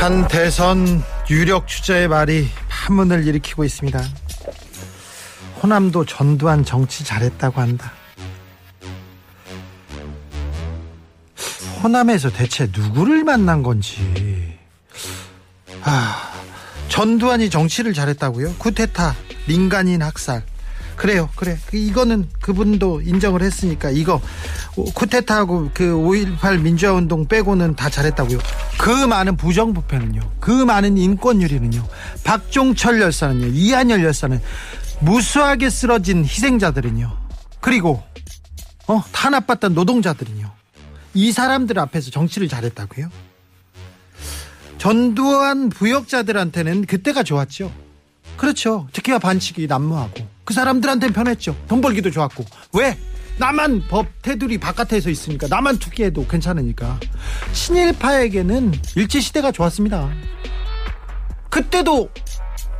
한 대선 유력 주자의 말이 파문을 일으키고 있습니다. 호남도 전두환 정치 잘했다고 한다. 호남에서 대체 누구를 만난 건지. 아, 전두환이 정치를 잘했다고요? 쿠데타, 민간인 학살. 그래요, 그래. 이거는 그분도 인정을 했으니까 이거 쿠데타하고 그 5.18 민주화 운동 빼고는 다 잘했다고요. 그 많은 부정부패는요, 그 많은 인권유리는요, 박종철 열사는요, 이한열 열사는 무수하게 쓰러진 희생자들은요, 그리고 어 탄압받던 노동자들은요, 이 사람들 앞에서 정치를 잘했다고요? 전두환 부역자들한테는 그때가 좋았죠. 그렇죠. 특히나 반칙이 난무하고 그 사람들한테는 편했죠. 돈 벌기도 좋았고 왜? 나만 법 테두리 바깥에서 있으니까 나만 투기해도 괜찮으니까 친일파에게는 일제 시대가 좋았습니다. 그때도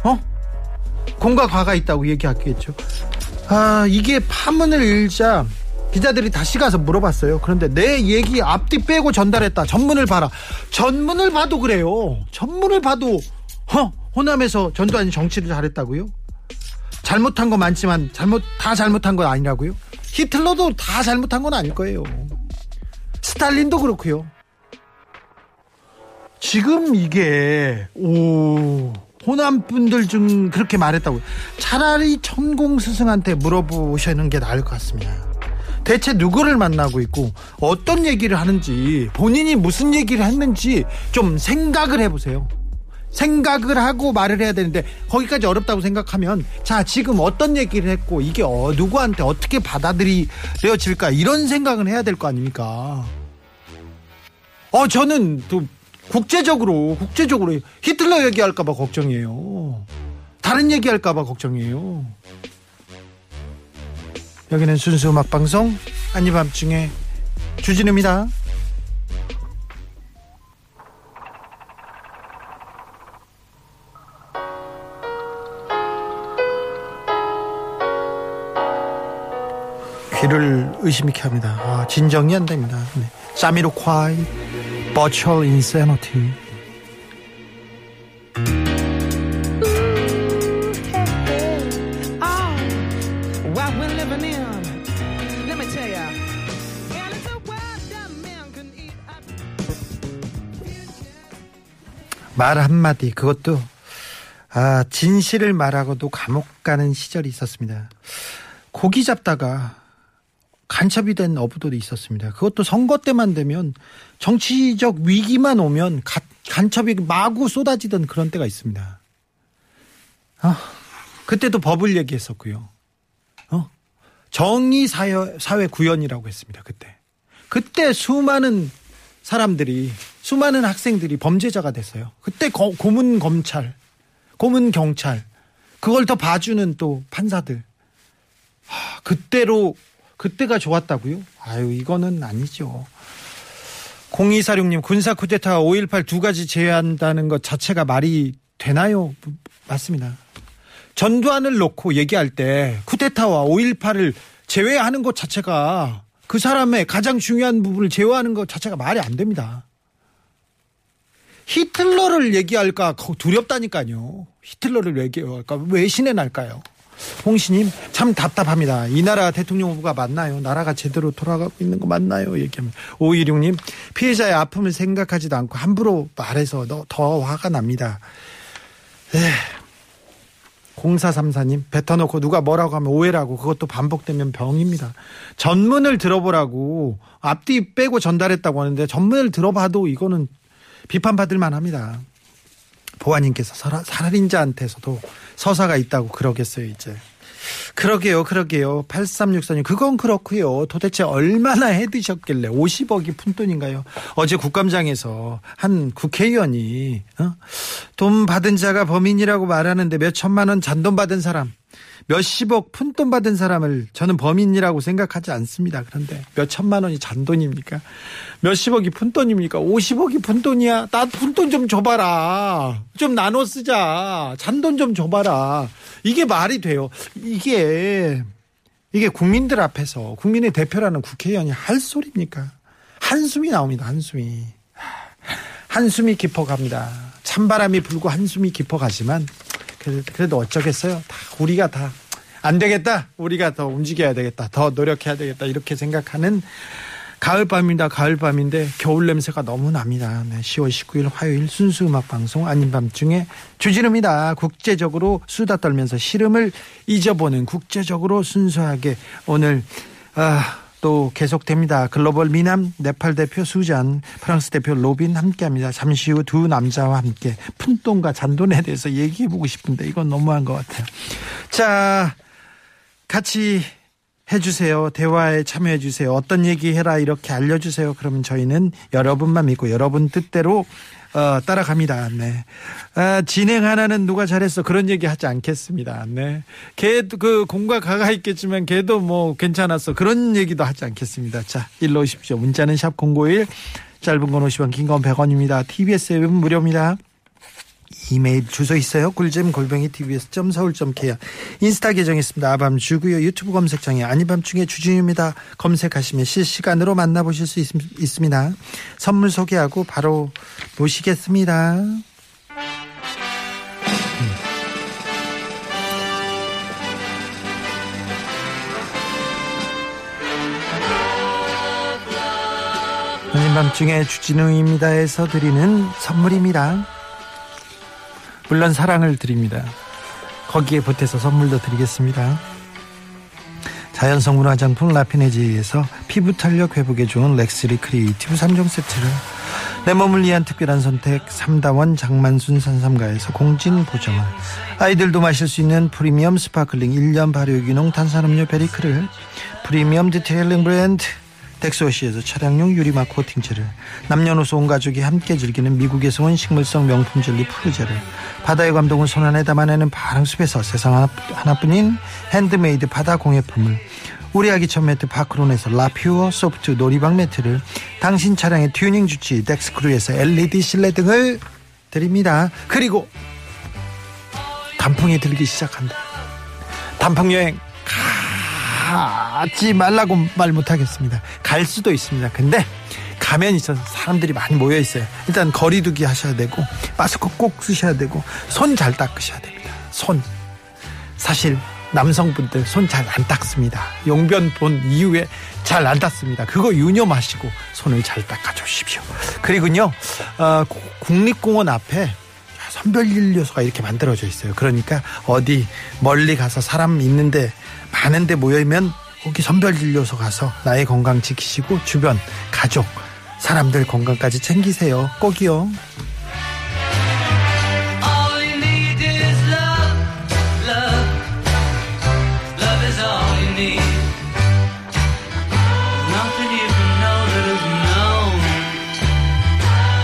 어 공과 과가 있다고 얘기하겠죠. 아 이게 파문을 일자 기자들이 다시 가서 물어봤어요. 그런데 내 얘기 앞뒤 빼고 전달했다. 전문을 봐라. 전문을 봐도 그래요. 전문을 봐도 어 호남에서 전두환이 정치를 잘했다고요? 잘못한 거 많지만 잘못 다 잘못한 건 아니라고요? 히틀러도 다 잘못한 건 아닐 거예요. 스탈린도 그렇고요. 지금 이게 오 호남 분들 중 그렇게 말했다고 차라리 천공 스승한테 물어보시는 게 나을 것 같습니다. 대체 누구를 만나고 있고 어떤 얘기를 하는지 본인이 무슨 얘기를 했는지 좀 생각을 해보세요. 생각을 하고 말을 해야 되는데 거기까지 어렵다고 생각하면 자 지금 어떤 얘기를 했고 이게 어, 누구한테 어떻게 받아들여질까 이런 생각을 해야 될 거 아닙니까? 어 저는 또 국제적으로 국제적으로 히틀러 얘기할까봐 걱정이에요. 다른 얘기할까봐 걱정이에요. 여기는 순수 음악 방송 아니 밤중에 주진우입니다. 귀를 의심케 합니다. 아, 진정이 안 됩니다. 네. can eat up. 말 한마디, 그것도, 아, 진실을 말하고도 감옥 가는 시절이 있었습니다. 고기 잡다가 간첩이 된 어부들이 있었습니다. 그것도 선거 때만 되면 정치적 위기만 오면 가, 간첩이 마구 쏟아지던 그런 때가 있습니다. 아, 그때도 법을 얘기했었고요. 어? 정의 사회, 사회 구현이라고 했습니다. 그때. 그때 수많은 사람들이 수많은 학생들이 범죄자가 됐어요. 그때 고, 고문 검찰, 고문 경찰, 그걸 더 봐주는 또 판사들. 하, 그때로 그때가 좋았다고요? 아유 이거는 아니죠. 0246님 군사 쿠데타 5.18 두 가지 제외한다는 것 자체가 말이 되나요? 맞습니다. 전두환을 놓고 얘기할 때 쿠데타와 5.18을 제외하는 것 자체가 그 사람의 가장 중요한 부분을 제외하는 것 자체가 말이 안 됩니다. 히틀러를 얘기할까 두렵다니까요. 히틀러를 얘기할까 왜 신의 날까요? 홍신님 참 답답합니다. 이 나라 대통령 후보가 맞나요? 나라가 제대로 돌아가고 있는 거 맞나요? 얘기하면 516님 피해자의 아픔을 생각하지도 않고 함부로 말해서 더, 더 화가 납니다. 에 0434님 뱉어놓고 누가 뭐라고 하면 오해라고 그것도 반복되면 병입니다. 전문을 들어보라고 앞뒤 빼고 전달했다고 하는데 전문을 들어봐도 이거는 비판받을 만합니다. 보아님께서 살인자한테서도 서사가 있다고 그러겠어요 이제. 그러게요, 그러게요. 8364님, 그건 그렇고요. 도대체 얼마나 해드셨길래 50억이 푼돈인가요? 어제 국감장에서 한 국회의원이 어? 돈 받은 자가 범인이라고 말하는데 몇 천만 원 잔돈 받은 사람, 몇십억 푼돈 받은 사람을 저는 범인이라고 생각하지 않습니다. 그런데 몇 천만 원이 잔돈입니까? 몇십억이 푼돈입니까? 오십억이 푼돈이야. 나 푼돈 좀 줘봐라. 좀 나눠 쓰자. 잔돈 좀 줘봐라. 이게 말이 돼요. 이게 이게 국민들 앞에서 국민의 대표라는 국회의원이 할 소리입니까? 한숨이 나옵니다. 한숨이. 한숨이 깊어갑니다. 찬바람이 불고 한숨이 깊어가지만 그래도, 어쩌겠어요. 다 우리가 다 안 되겠다. 우리가 더 움직여야 되겠다. 더 노력해야 되겠다. 이렇게 생각하는 가을밤입니다. 가을밤인데 겨울 냄새가 너무 납니다. 네, 10월 19일 화요일 순수 음악 방송 아닌 밤중에 주진우입니다. 국제적으로 수다 떨면서 시름을 잊어보는 국제적으로 순수하게 오늘 아, 또 계속됩니다. 글로벌 미남 네팔 대표 수잔, 프랑스 대표 로빈 함께합니다. 잠시 후 두 남자와 함께 푼돈과 잔돈에 대해서 얘기해보고 싶은데 이건 너무한 것 같아요. 자, 같이 해주세요. 대화에 참여해주세요. 어떤 얘기 해라 이렇게 알려주세요. 그러면 저희는 여러분만 믿고 여러분 뜻대로 어, 따라갑니다. 네. 아, 진행 하나는 누가 잘했어. 그런 얘기 하지 않겠습니다. 네. 걔도 그 공과 가가 있겠지만 걔도 뭐 괜찮았어. 그런 얘기도 하지 않겠습니다. 자, 일로 오십시오. 문자는 샵 051, 짧은 건 50원, 긴 건 100원입니다. TBS 앱은 무료입니다. 이메일 주소 있어요. 꿀잼 골뱅이 tbs.서울.kr 인스타 계정 있습니다. 아밤주고요. 유튜브 검색창에 아니밤중에 주진우입니다. 검색하시면 실시간으로 만나보실 수 있, 있습니다. 선물 소개하고 바로 모시겠습니다. 아닌 밤중에 주진우입니다에서 드리는 선물입니다. 물론 사랑을 드립니다. 거기에 보태서 선물도 드리겠습니다. 자연성분 화장품 라피네지에서 피부 탄력 회복에 좋은 렉스리 크리에이티브 3종 세트를 내 몸을 위한 특별한 선택 3다원 장만순 산삼가에서 공진 보정을 아이들도 마실 수 있는 프리미엄 sparkling 1년 발효 유기농 탄산음료 베리크를 프리미엄 detailing 브랜드 덱소시에서 차량용 유리막 코팅제를 남녀노소 온 가족이 함께 즐기는 미국에서 온 식물성 명품 젤리 푸르제를 바다의 감동을 손안에 담아내는 바람숲에서 세상 하나, 하나뿐인 핸드메이드 바다 공예품을 우리 아기 첫 매트 파크론에서 라퓨어 소프트 놀이방 매트를 당신 차량의 튜닝 주치 덱스크루에서 LED 실내 등을 드립니다. 그리고 단풍이 들기 시작한다. 단풍 여행 가지 말라고 말 못하겠습니다. 갈 수도 있습니다. 근데 가면 있어서 사람들이 많이 모여 있어요. 일단 거리두기 하셔야 되고 마스크 꼭 쓰셔야 되고 손 잘 닦으셔야 됩니다. 손 사실 남성분들 손 잘 안 닦습니다. 용변 본 이후에 잘 안 닦습니다. 그거 유념하시고 손을 잘 닦아 주십시오. 그리고요 어, 국립공원 앞에 선별 진료소가 이렇게 만들어져 있어요. 그러니까 어디 멀리 가서 사람 있는데 많은데 모여있면 거기 선별진료소 가서 나의 건강 지키시고 주변 가족 사람들 건강까지 챙기세요. 꼭이요.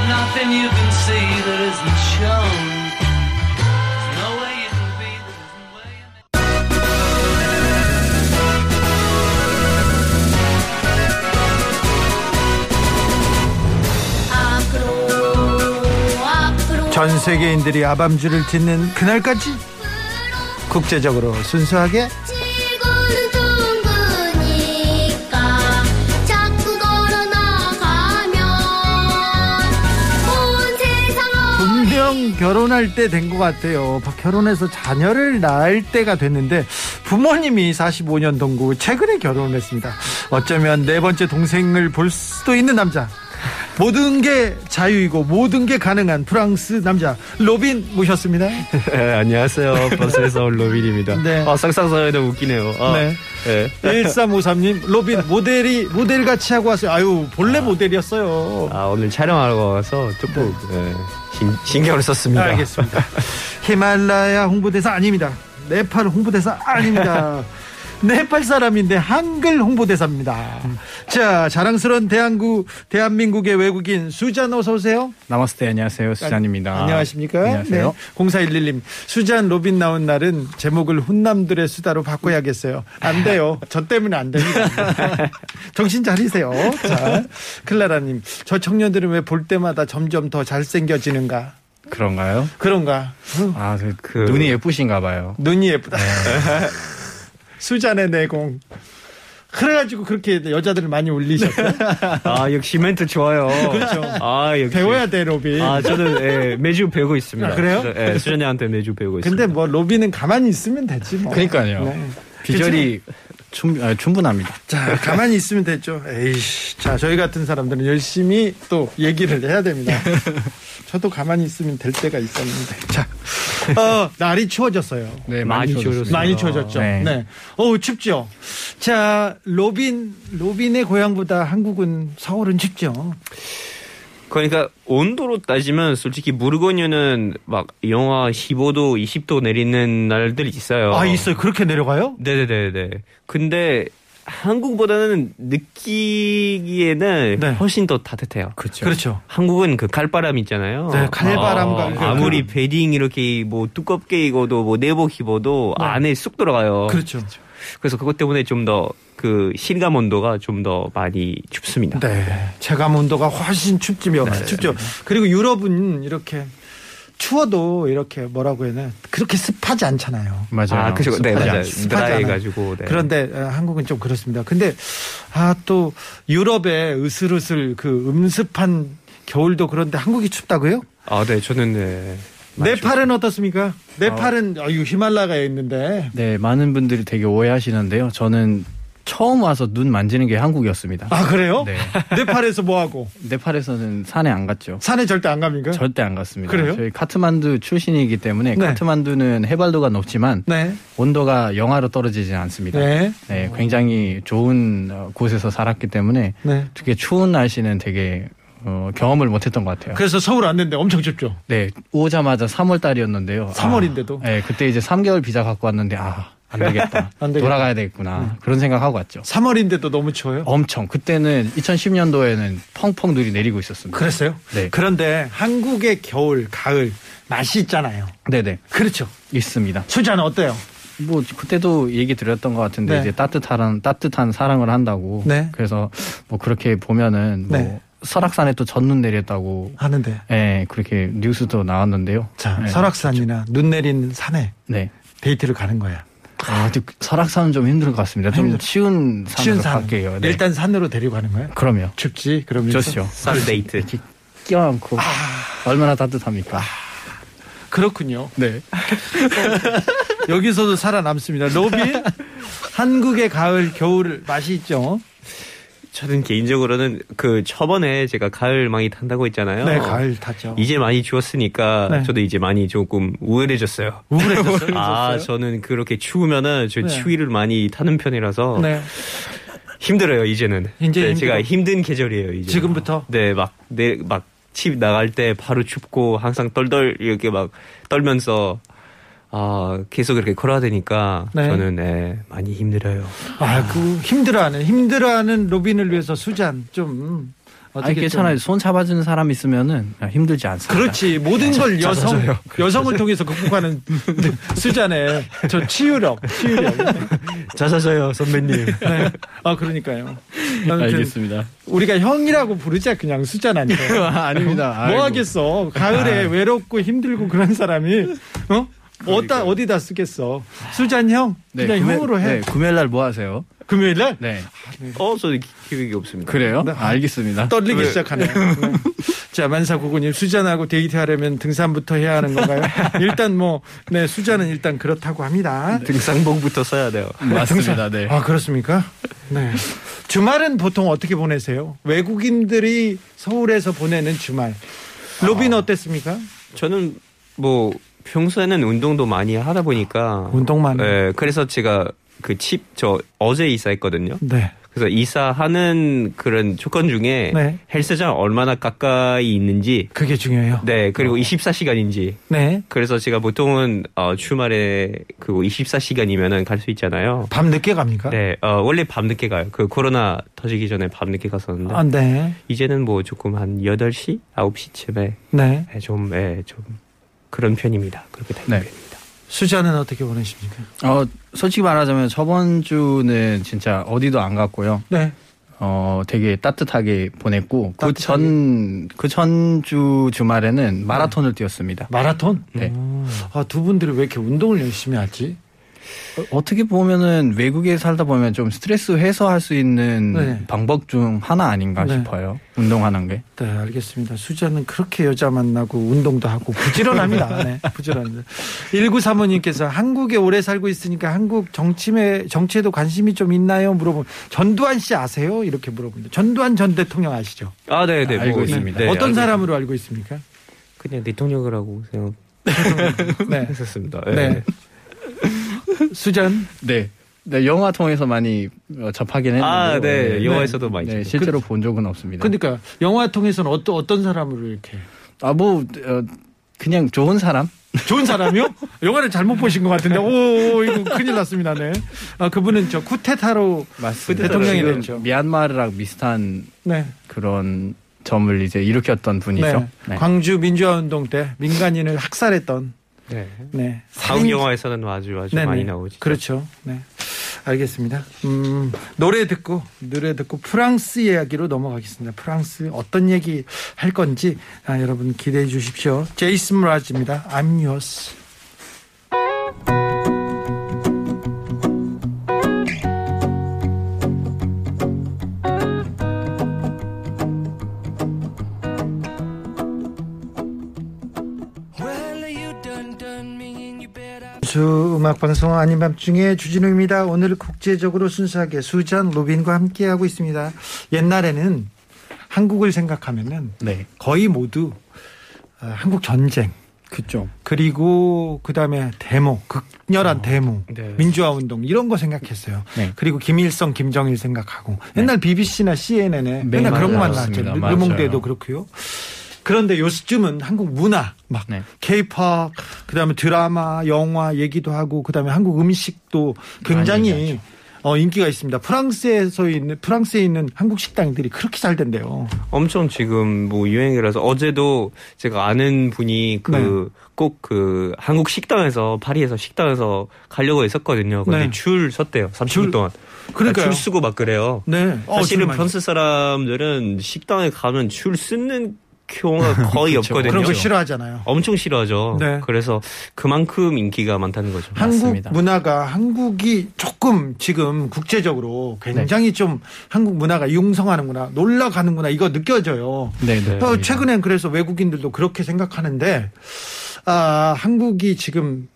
Nothing you can see that isn't shown. 전 세계인들이 아밤주를 듣는 그날까지 국제적으로 순수하게 분명 결혼할 때 된 것 같아요. 결혼해서 자녀를 낳을 때가 됐는데 부모님이 45년 동거 후 최근에 결혼했습니다. 어쩌면 네 번째 동생을 볼 수도 있는 남자. 모든 게 자유이고 모든 게 가능한 프랑스 남자 로빈 모셨습니다. 네, 안녕하세요. 프랑스에서 온 로빈입니다. 네. 아, 상상사에도 웃기네요. 아, 네. 네. 1353님 로빈 모델이 모델 같이 하고 왔어요. 아유 본래 모델이었어요. 아, 오늘 촬영하러 와서 조금 네, 신, 신경을 썼습니다. 알겠습니다. 히말라야 홍보대사 아닙니다. 네팔 홍보대사 아닙니다. 네팔 사람인데 한글 홍보대사입니다. 자, 자랑스러운 대한국, 대한민국의 외국인 수잔 어서 오세요. नमस्ते 안녕하세요 수잔입니다. 안녕하십니까? 안녕하세요. 네. 0411님. 수잔 로빈 나온 날은 제목을 훈남들의 수다로 바꿔야겠어요. 안 돼요. 저 때문에 안 됩니다. 정신 차리세요. 자, 클라라님. 저 청년들은 왜 볼 때마다 점점 더 잘생겨지는가? 그런가요? 그런가? 아, 그, 그- 눈이 예쁘신가 봐요. 눈이 예쁘다. 수잔의 내공. 그래가지고 그렇게 여자들을 많이 울리셨어요. 아 역시 멘트 좋아요. 그렇죠. 아 역시 배워야 돼, 로빈. 아 저는 예, 매주 배우고 있습니다. 아, 그래요? 수- 예, 수잔이한테 매주 배우고 있습니다. 근데 뭐 로빈은 가만히 있으면 되지 뭐. 그러니까요. 네. 비결이 충, 아, 충분합니다. 자, 가만히 있으면 되죠. 에이씨. 자, 저희 같은 사람들은 열심히 또 얘기를 해야 됩니다. 저도 가만히 있으면 될 때가 있었는데. 자, 어, 날이 추워졌어요. 네, 많이 추워졌습니다. 추워졌어요. 많이 추워졌죠. 네. 네. 어우, 춥죠. 자, 로빈, 로빈의 고향보다 한국은 서울은 춥죠. 그러니까 온도로 따지면 솔직히 부르고뉴는 막 영하 15도, 20도 내리는 날들이 있어요. 아, 있어요. 그렇게 내려가요? 네네네네. 근데 한국보다는 느끼기에는 네. 훨씬 더 따뜻해요. 그렇죠. 한국은 그 칼바람 있잖아요. 네, 칼바람과 그- 아, 무리 베딩 이렇게 뭐 두껍게 입어도 뭐 내복 입어도 네. 안에 쑥 들어가요. 그렇죠. 그래서 그것 때문에 좀 더 그 실감 온도가 좀 더 많이 춥습니다. 네. 체감 온도가 훨씬 춥지며 춥죠. 그리고 유럽은 이렇게 추워도 이렇게 뭐라고 해야 되나 그렇게 습하지 않잖아요. 맞아요. 아, 그죠. 네, 맞아요. 않아요. 드라이해 가지고. 네. 그런데 어, 한국은 좀 그렇습니다. 근데 아 또 유럽의 으슬으슬 그 음습한 겨울도 그런데 한국이 춥다고요? 아, 네, 저는 네. 네팔은 어떻습니까? 네팔은 어, 이거 히말라야에 있는데 네, 많은 분들이 되게 오해하시는데요. 저는 처음 와서 눈 만지는 게 한국이었습니다. 아 그래요? 네. 네팔에서 뭐 하고 네팔에서는 산에 안 갔죠. 산에 절대 안 갑니까? 절대 안 갔습니다. 그래요? 저희 카트만두 출신이기 때문에 네. 카트만두는 해발도가 높지만 네. 온도가 영하로 떨어지지 않습니다. 네. 네, 굉장히 좋은 어, 곳에서 살았기 때문에 네. 되게 추운 날씨는 되게 어, 경험을 못했던 것 같아요. 그래서 서울 왔는데 엄청 춥죠. 네, 오자마자 3월 달이었는데요. 3월인데도? 네, 그때 이제 3개월 비자 갖고 왔는데 아, 안 되겠다. 안 되겠다. 돌아가야 되겠구나. 그런 생각하고 왔죠. 3월인데도 너무 추워요. 엄청 그때는 2010년도에는 펑펑 눈이 내리고 있었습니다. 그랬어요? 네. 그런데 한국의 겨울, 가을 맛이 있잖아요. 네네 그렇죠. 있습니다. 수자는 어때요? 뭐 그때도 얘기 드렸던 것 같은데 네. 이제 따뜻한 따뜻한 사랑을 한다고. 네. 그래서 뭐 그렇게 보면은 뭐 네. 설악산에 또 첫눈 내렸다고. 하는데. 예, 그렇게 뉴스도 나왔는데요. 자, 네. 설악산이나 눈 내린 산에 네. 데이트를 가는 거야. 아, 설악산은 좀 힘들 것 같습니다. 좀 힘들- 쉬운 산으로 쉬운 산. 갈게요. 네. 일단 산으로 데리고 가는 거야. 그럼요. 춥지. 그러면서 좋죠. 산 데이트. 껴안고 얼마나 따뜻합니까? 그렇군요. 네. 여기서도 살아남습니다. 로빈 한국의 가을, 겨울 맛이 있죠. 저는 개인적으로는 그 저번에 제가 가을 많이 탄다고 했잖아요. 네, 가을 타죠. 이제 많이 추웠으니까 네. 저도 이제 많이 조금 우울해졌어요. 우울해졌어요. 아, 저는 그렇게 추우면은 저 네. 추위를 많이 타는 편이라서 네. 힘들어요, 이제는. 이제 네, 힘들어. 제가 힘든 계절이에요, 이제. 지금부터? 네, 막, 네, 막, 집 나갈 때 바로 춥고 항상 떨떨 이렇게 막 떨면서 아, 계속 이렇게 걸어야 되니까 네. 저는 네, 많이 힘들어요. 아, 그 힘들어하는 힘들어하는 로빈을 위해서 수잔 좀 어떻게 아니 괜찮아요. 손 잡아주는 사람 있으면 힘들지 않습니다. 그렇지 모든 걸 여성 여성을 통해서 극복하는 수잔의 저 치유력 치유력 자자자요 선배님. 네. 아 그러니까요 알겠습니다. 우리가 형이라고 부르자 그냥 수잔한테 아닙니다. 뭐 아이고. 하겠어 가을에 외롭고 힘들고 그런 사람이 어 어디다 어디다 쓰겠어 수잔 형 네, 그냥 형으로 해 네, 금요일 날 뭐 하세요? 금요일 날 네. 어, 저 기획이 없습니다. 그래요? 네. 알겠습니다. 떨리기 시작하네요. 네. 자, 만사구구님, 수잔하고 데이트하려면 등산부터 해야 하는 건가요? 일단 뭐, 네, 수잔은 일단 그렇다고 합니다. 등산복부터 써야 돼요. 맞습니다. 네. 아, 그렇습니까? 네. 주말은 보통 어떻게 보내세요? 외국인들이 서울에서 보내는 주말. 로빈 어땠습니까? 저는 뭐 평소에는 운동도 많이 하다 보니까 운동만. 네, 그래서 제가 그 집 저 어제 이사했거든요. 네. 그래서 이사하는 그런 조건 중에 네. 헬스장 얼마나 가까이 있는지 그게 중요해요. 네 그리고 24시간인지 네. 그래서 제가 보통은 어, 주말에 그거 24시간이면은 갈 수 있잖아요. 밤 늦게 갑니까? 네, 어, 원래 밤 늦게 가요. 그 코로나 터지기 전에 밤 늦게 갔었는데 아, 네. 이제는 뭐 조금 한 8시, 9시쯤에 네. 좀, 예, 좀 그런 편입니다. 그렇게 되는 네. 편입니다. 수자는 어떻게 보내십니까? 어, 솔직히 말하자면 저번 주는 진짜 어디도 안 갔고요. 네. 어, 되게 따뜻하게 보냈고 그? 전 그 전주 주말에는 마라톤을 뛰었습니다. 마라톤? 네. 아, 두 분들이 왜 이렇게 운동을 열심히 하지? 어, 떻게 보면은 외국에 살다 보면 좀 스트레스 해소할 수 있는 네. 방법 중 하나 아닌가 네. 싶어요. 운동하는 게. 네, 알겠습니다. 수자는 그렇게 여자 만나고 운동도 하고 부지런합니다. 네, 부지런합니다. 1935님께서 한국에 오래 살고 있으니까 한국 정치에, 정치에도 관심이 좀 있나요? 물어보면 전두환 씨 아세요? 이렇게 물어봅니다. 전두환 전 대통령 아시죠? 아, 네, 네. 알고 뭐, 있습니다. 네, 어떤 알고 사람으로 알고 있습니까? 그냥 대통령이라고 네. 생각했었습니다. 네. 수잔? 네. 네, 영화 통해서 많이 어, 접하긴 했는데. 아, 네. 영화에서도 많이 네. 실제로 본 적은 없습니다. 그러니까 영화 통해서는 어떤 어떤 사람으로 이렇게 아, 뭐 어, 그냥 좋은 사람? 좋은 사람이요? 영화를 잘못 보신 것 같은데 오 이거 큰일 났습니다. 네. 아 그분은 저 쿠테타로 맞습니다. 대통령이 지금 됐죠. 미얀마르랑 비슷한 네. 그런 점을 이제 일으켰던 분이죠. 네. 네. 광주 민주화 운동 때 민간인을 학살했던 네. 네. 살인- 영화에서는 아주 아주 네네. 많이 나오죠. 그렇죠. 네. 알겠습니다. 음, 노래 듣고 노래 듣고 프랑스 이야기로 넘어가겠습니다. 프랑스 어떤 얘기 할 건지 아, 여러분 기대해 주십시오. 제이슨 브라즈입니다. I'm yours. 주 음악 방송 아닌 밤중에 주진우입니다. 오늘 국제적으로 순수하게 수잔 로빈과 함께하고 있습니다. 옛날에는 한국을 생각하면은 네. 거의 모두 어, 한국 전쟁 그죠. 그리고 그 다음에 데모 극렬한 데모 네. 민주화 운동 이런 거 생각했어요. 네. 그리고 김일성 김정일 생각하고 옛날 BBC나 CNN에 네, 맨날 그런 것만. 나왔죠. 맞아요. 그렇고요. 그런데 요즘은 한국 문화 막 네. 케이팝 그다음에 드라마 영화 얘기도 하고 그다음에 한국 음식도 굉장히. 어, 인기가 있습니다. 프랑스에서 있는 프랑스에 있는 한국 식당들이 그렇게 잘 된대요. 엄청 지금 뭐 유행이라서 어제도 제가 아는 분이 그 네. 꼭그 한국 식당에서 파리에서 식당에서 가려고 했었거든요. 근데 네. 줄 섰대요. 30분 줄- 동안. 그러니까요. 줄 쓰고 막 그래요. 네. 어, 사실은 정말. 프랑스 사람들은 식당에 가면 줄 쓰는 경우가 거의 없거든요. 그런 거 싫어하잖아요. 엄청 싫어하죠. 네. 그래서 그만큼 인기가 많다는 거죠. 한국 맞습니다. 문화가 한국이 조금 지금 국제적으로 굉장히 좀 한국 문화가 융성하는구나 놀러 가는구나 이거 느껴져요. 네, 네. 어, 최근엔 그래서 외국인들도 그렇게 생각하는데 아, 한국이 지금 어,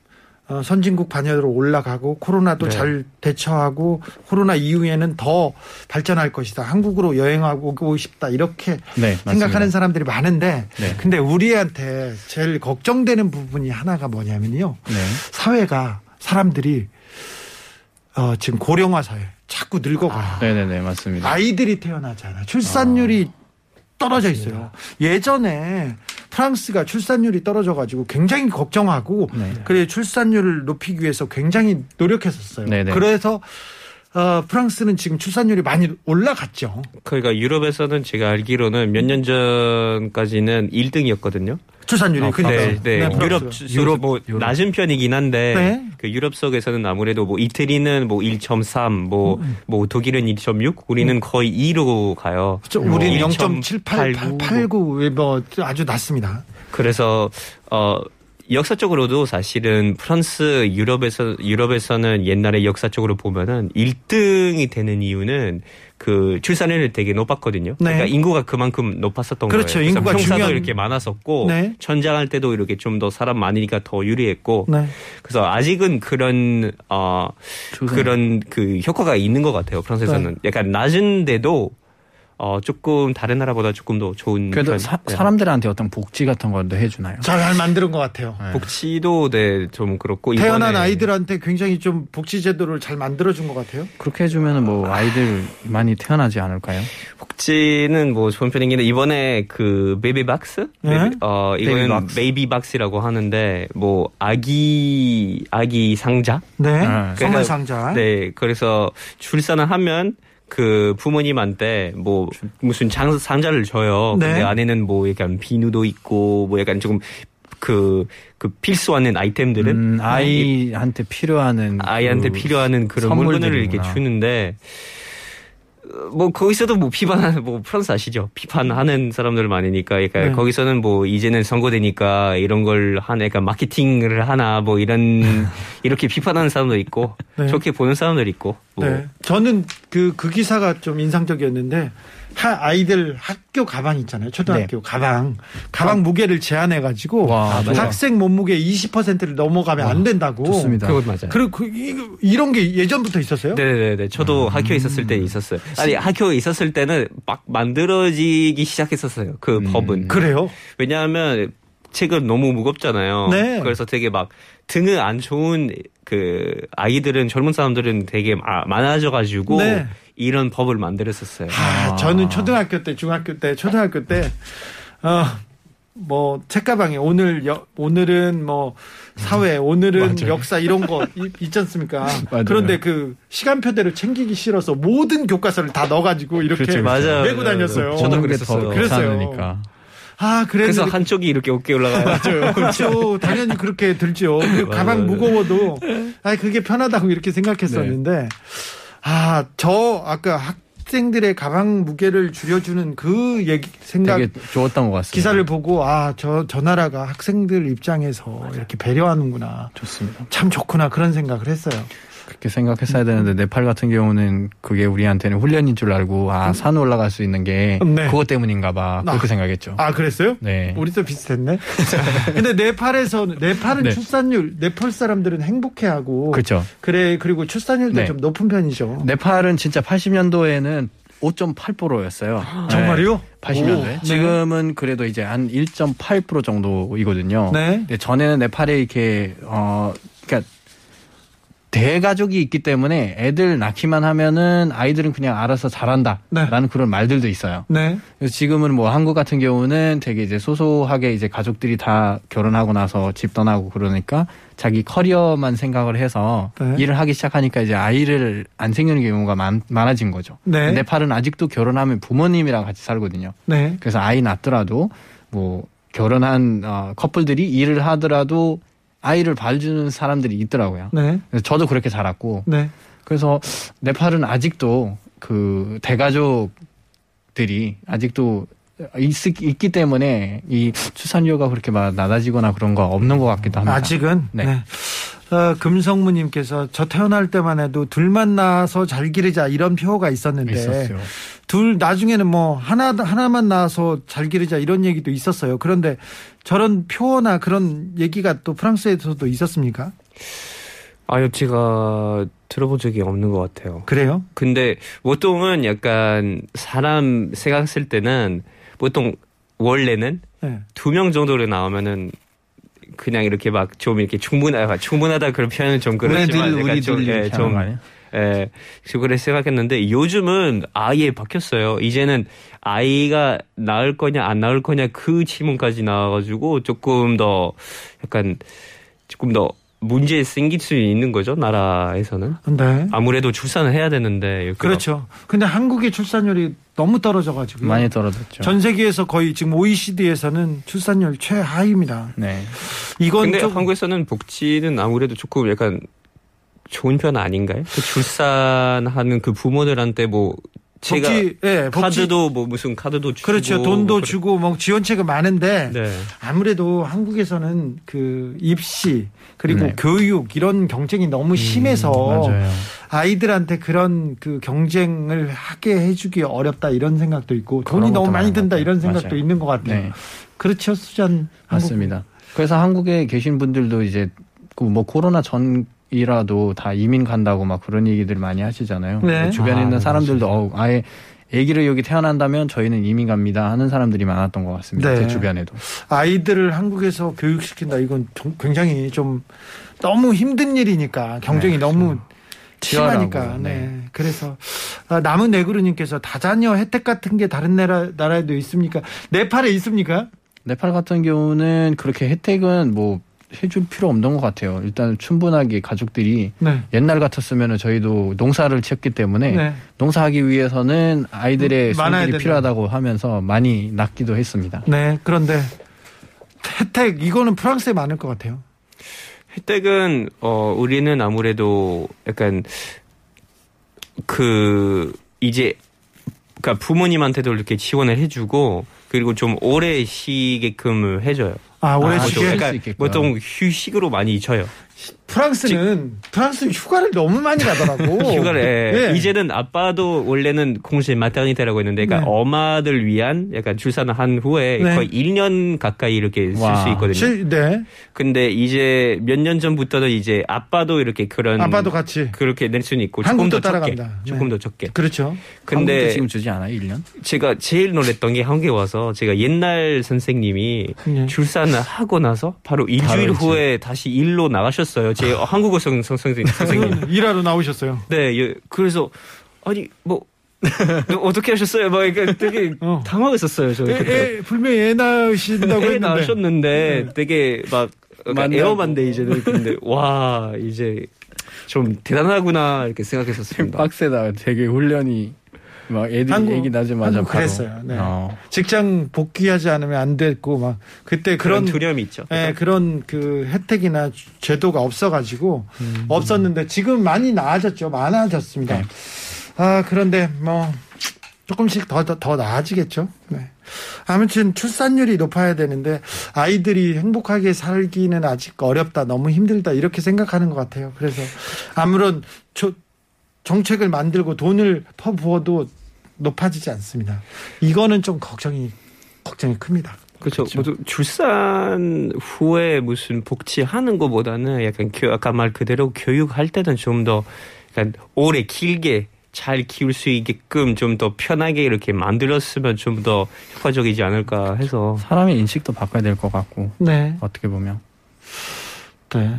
선진국 반열로 올라가고 코로나도 네. 잘 대처하고 코로나 이후에는 더 발전할 것이다. 한국으로 여행하고 싶다. 이렇게 네, 생각하는. 사람들이 많은데 네. 근데 우리한테 제일 걱정되는 부분이 하나가 뭐냐면요. 네. 사회가 사람들이 어, 지금 고령화 사회 자꾸 늙어가요. 네, 네, 네, 맞습니다. 아이들이 태어나잖아요. 출산율이 떨어져 있어요. 예전에 프랑스가 출산율이 떨어져 가지고 굉장히 걱정하고 네. 그래 출산율을 높이기 위해서 굉장히 노력했었어요. 네네. 그래서 어, 프랑스는 지금 출산율이 많이 올라갔죠. 그러니까 유럽에서는 제가 알기로는 몇 년 전까지는 1등이었거든요. 출산율이 아, 그러니까 네, 네. 유럽, 유럽, 뭐, 유럽. 낮은 편이긴 한데, 네. 그 유럽 속에서는 아무래도 뭐 이태리는 뭐 1.3, 뭐, 음. 뭐 독일은 1.6, 우리는 거의 2로 가요. 저 우리는 뭐 0.78, 89, 뭐 아주 낮습니다. 그래서, 어, 역사적으로도 사실은 프랑스, 유럽에서, 유럽에서는 옛날에 역사적으로 보면은 1등이 되는 이유는 그 출산율이 되게 높았거든요. 네. 그러니까 인구가 그만큼 높았었던 그렇죠. 거예요. 인구가 평사도 중요한- 이렇게 많았었고 네. 전장할 때도 이렇게 좀 더 사람 많으니까 더 유리했고 네. 그래서 아직은 그런 어 그런 그 효과가 있는 것 같아요. 프랑스에서는 네. 약간 낮은데도 어 조금 다른 나라보다 조금 더 좋은 그래도 편. 사, 네. 사람들한테 어떤 복지 같은 것도 해주나요? 잘 만드는 것 같아요. 네. 복지도 네좀 그렇고 태어난 아이들한테 굉장히 좀 복지 제도를 잘 만들어준 것 같아요. 그렇게 해주면 뭐 아이들 많이 태어나지 않을까요? 복지는 뭐 좋은 편이긴 한데 이번에 그 baby box 네? baby- 어 이거는. baby box라고 하는데 뭐 아기 아기 상자 네. 네. 선물 그러니까- 상자. 네 그래서 출산을 하면 그 부모님한테 뭐 무슨 장, 상자를 줘요. 네. 근데 안에는 뭐 약간 비누도 있고 뭐 약간 조금 그, 그 필수하는 아이템들은 음, 아이한테 필요하는 아이한테 그 필요하는 그런 물건을 이렇게. 주는데 어, 뭐 거기서도 뭐 비판하는 뭐 프랑스 아시죠? 비판하는 사람들 많으니까 그러니까 네. 거기서는 뭐 이제는 선거되니까 이런 걸 하나 약간 마케팅을 하나 뭐 이런 이렇게 비판하는 사람도 있고 네. 좋게 보는 사람들 있고 뭐 네. 저는 그, 그 기사가 좀 인상적이었는데, 하, 아이들 학교 가방 있잖아요. 초등학교 네. 가방. 가방 무게를 제한해 가지고, 와, 맞아요. 학생 몸무게 20%를 넘어가면 안 된다고. 좋습니다. 그건 맞아요. 그리고 그, 이런 게 예전부터 있었어요? 네 네 네. 저도 학교에 있었을 때 있었어요. 아니 학교에 있었을 때는 막 만들어지기 시작했었어요. 그 음. 법은. 그래요? 왜냐하면 책은 너무 무겁잖아요. 네. 그래서 되게 막 등을 안 좋은 그 아이들은 젊은 사람들은 되게 마- 많아져 가지고 네. 이런 법을 만들었었어요. 아, 저는 초등학교 때, 중학교 때, 초등학교 때, 어, 뭐, 책가방에 오늘, 여, 오늘은 뭐, 사회, 오늘은 맞아요. 역사 이런 거 않습니까? 맞아요. 그런데 그 시간표대로 챙기기 싫어서 모든 교과서를 다 넣어가지고 이렇게 그렇죠, 맞아요. 메고 다녔어요. 저도 그랬어요. 귀찮으니까. 아, 그래서 그래서 한쪽이 이렇게 어깨 올라가요. 맞아요. 그렇죠. 당연히 그렇게 들죠. 그 가방 맞아요. 무거워도 아 그게 편하다고 이렇게 생각했었는데 아 저 아까 학생들의 가방 무게를 줄여주는 그 얘기 생각 되게 좋았던 것 같습니다. 기사를 보고 아저저 나라가 학생들 입장에서 이렇게 배려하는구나 좋습니다. 참 좋구나 그런 생각을 했어요. 그렇게 생각했어야 되는데 네팔 같은 경우는 그게 우리한테는 훈련인 줄 알고 아 산 올라갈 수 있는 게 네. 그것 때문인가봐 그렇게 아. 생각했죠. 아 그랬어요? 네. 우리도 비슷했네. 근데 네팔에서 네팔은 네. 출산율 네팔 사람들은 행복해하고 그렇죠. 그래 그리고 출산율도 네. 좀 높은 편이죠. 네팔은 진짜 80년도에는 5.8%였어요. 정말요? 80년도에. 오, 네. 지금은 그래도 이제 한 1.8% 정도이거든요. 네. 근데 전에는 네팔에 이렇게 어 그러니까 대가족이 있기 때문에 애들 낳기만 하면은 아이들은 그냥 알아서 자란다라는 네. 그런 말들도 있어요. 네. 그래서 지금은 뭐 한국 같은 경우는 되게 이제 소소하게 이제 가족들이 다 결혼하고 나서 집 떠나고 그러니까 자기 커리어만 생각을 해서 네. 일을 하기 시작하니까 이제 아이를 안 생기는 경우가 많, 많아진 거죠. 네. 네팔은 아직도 결혼하면 부모님이랑 같이 살거든요. 네. 그래서 아이 낳더라도 뭐 결혼한 어, 커플들이 일을 하더라도 아이를 봐주는 사람들이 있더라고요. 네. 그래서 저도 그렇게 자랐고 네. 그래서 네팔은 아직도 그 대가족들이 아직도 있, 있기 때문에 이 출산율가 그렇게 막 낮아지거나 그런 거 없는 것 같기도 합니다. 아직은 네. 네. 어, 금성무님께서 저 태어날 때만 해도 둘만 낳아서 잘 기르자 이런 표어가 있었는데 있었어요. 둘 나중에는 뭐 하나 하나만 낳아서 잘 기르자 이런 얘기도 있었어요. 그런데 저런 표어나 그런 얘기가 또 프랑스에서도 있었습니까? 아유 제가 들어본 적이 없는 것 같아요. 그래요? 근데 보통은 약간 사람 생각했을 때는 보통 원래는 네. 두명 정도로 나오면은 그냥 이렇게 막 좀 이렇게 충분하다 충분하다 그런 표현은 좀 우리 그렇지만 둘, 약간 우리 좀, 둘 예, 좀? 예, 그래 생각했는데 요즘은 아예 바뀌었어요. 이제는 아이가 낳을 거냐 안 낳을 거냐 그 질문까지 나와가지고 조금 더 약간 조금 더 문제 생길 수 있는 거죠 나라에서는 네. 아무래도 출산을 해야 되는데 그렇죠. 근데 한국의 출산율이 너무 떨어져가지고 많이 떨어졌죠. 전 세계에서 거의 지금 OECD에서는 출산율 최하입니다. 네. 이건 근데 좀 한국에서는 복지는 아무래도 조금 약간 좋은 편 아닌가요? 그 출산하는 그 부모들한테 뭐 제가 복지, 예, 복지 카드도 뭐 무슨 카드도 주고 그렇죠. 돈도 뭐 주고 뭐 지원책은 많은데 네. 아무래도 한국에서는 그 입시 그리고 네. 교육 이런 경쟁이 너무 심해서 맞아요. 아이들한테 그런 그 경쟁을 하게 해주기 어렵다 이런 생각도 있고 돈이 너무 많이 든다. 이런 생각도 맞아요. 있는 것 같아요. 네. 그렇죠, 수잔. 한국. 맞습니다. 그래서 한국에 계신 분들도 이제 그뭐 코로나 전 이라도 다 이민 간다고 막 그런 얘기들 많이 하시잖아요. 네. 주변에 아, 있는 네, 사람들도 어우, 아예 아기를 여기 태어난다면 저희는 이민 갑니다 하는 사람들이 많았던 것 같습니다. 네. 제 주변에도. 아이들을 한국에서 교육시킨다 이건 좀 굉장히 좀 너무 힘든 일이니까 경쟁이 네, 너무 심하니까 네. 네. 그래서 아, 남은 네그루님께서 다자녀 혜택 같은 게 다른 나라 나라에도 있습니까? 네팔에 있습니까? 네팔 같은 경우는 그렇게 혜택은 뭐 해줄 필요 없는 것 같아요. 일단 충분하게 가족들이 네. 옛날 같았으면은 저희도 농사를 지었기 때문에 네. 농사하기 위해서는 아이들의 음, 손길이 된다. 필요하다고 하면서 많이 낳기도 했습니다. 네. 그런데 혜택 이거는 프랑스에 많을 것 같아요. 혜택은 어 우리는 아무래도 약간 그 이제 그러니까 부모님한테도 이렇게 지원을 해주고 그리고 좀 오래 쉬게끔 해줘요. 아, 올해 아, 쉬게 좀- 그러니까. 보통 휴식으로 많이 줘요. 프랑스는 프랑스 휴가를 너무 많이 가더라고. 휴가를 네. 이제는 아빠도 원래는 공시 마터니테라고 했는데 그러니까 네. 엄마들 위한 약간 출산을 한 후에 네. 거의 1년 가까이 이렇게 쓸 와. 수 있거든요. 실- 네. 근데 이제 몇 년 전부터는 이제 아빠도 이렇게 그런 아빠도 같이. 그렇게 낼 수는 있고 조금 더 적게 따라간다. 조금 네. 더 적게. 그렇죠. 한국도 근데 지금 주지 않아요, 1년? 제가 제일 놀랬던 게 한국에 와서 제가 옛날 선생님이 네. 출산을 하고 나서 바로 일주일. 후에 다시 일로 나가셨어요. 제 한국어 선, 선, 선생님. 선생님. 일하러 나오셨어요. 네, 예, 그래서 아니 뭐 어떻게 하셨어요? 막 되게 어. 당황했었어요. 저 애, 그때. 애, 분명히 애 낳으신다고 애 했는데. 낳으셨는데 되게 막 그러니까. 에어만데 이제는 근데 와 이제 좀 대단하구나 이렇게 생각했었습니다. 빡세다. 되게 훈련이 막 애들 한국- 한국 바로. 그랬어요. 네. 어. 직장 복귀하지 않으면 안 됐고 막 그때 그런 그런 두려움이 있죠. 예, 그런 그 혜택이나 제도가 없어가지고 없었는데 지금 많이 나아졌죠. 많아졌습니다. 네. 아 그런데 뭐 조금씩 더더 더 나아지겠죠. 네. 아무튼 출산율이 높아야 되는데 아이들이 행복하게 살기는 아직 어렵다, 너무 힘들다 이렇게 생각하는 것 같아요. 그래서 아무런 조- 정책을 만들고 돈을 더 부어도 높아지지 않습니다. 이거는 좀 걱정이 걱정이 큽니다. 그렇죠. 모두 출산 후에 무슨 복지하는 것보다는 약간 교, 아까 말 그대로 교육할 때는 좀더 약간 오래 길게 잘 키울 수 있게끔 좀 더 편하게 이렇게 만들었으면 좀 더 효과적이지 않을까 해서 사람의 인식도 바꿔야 될 것 같고 네. 어떻게 보면 네.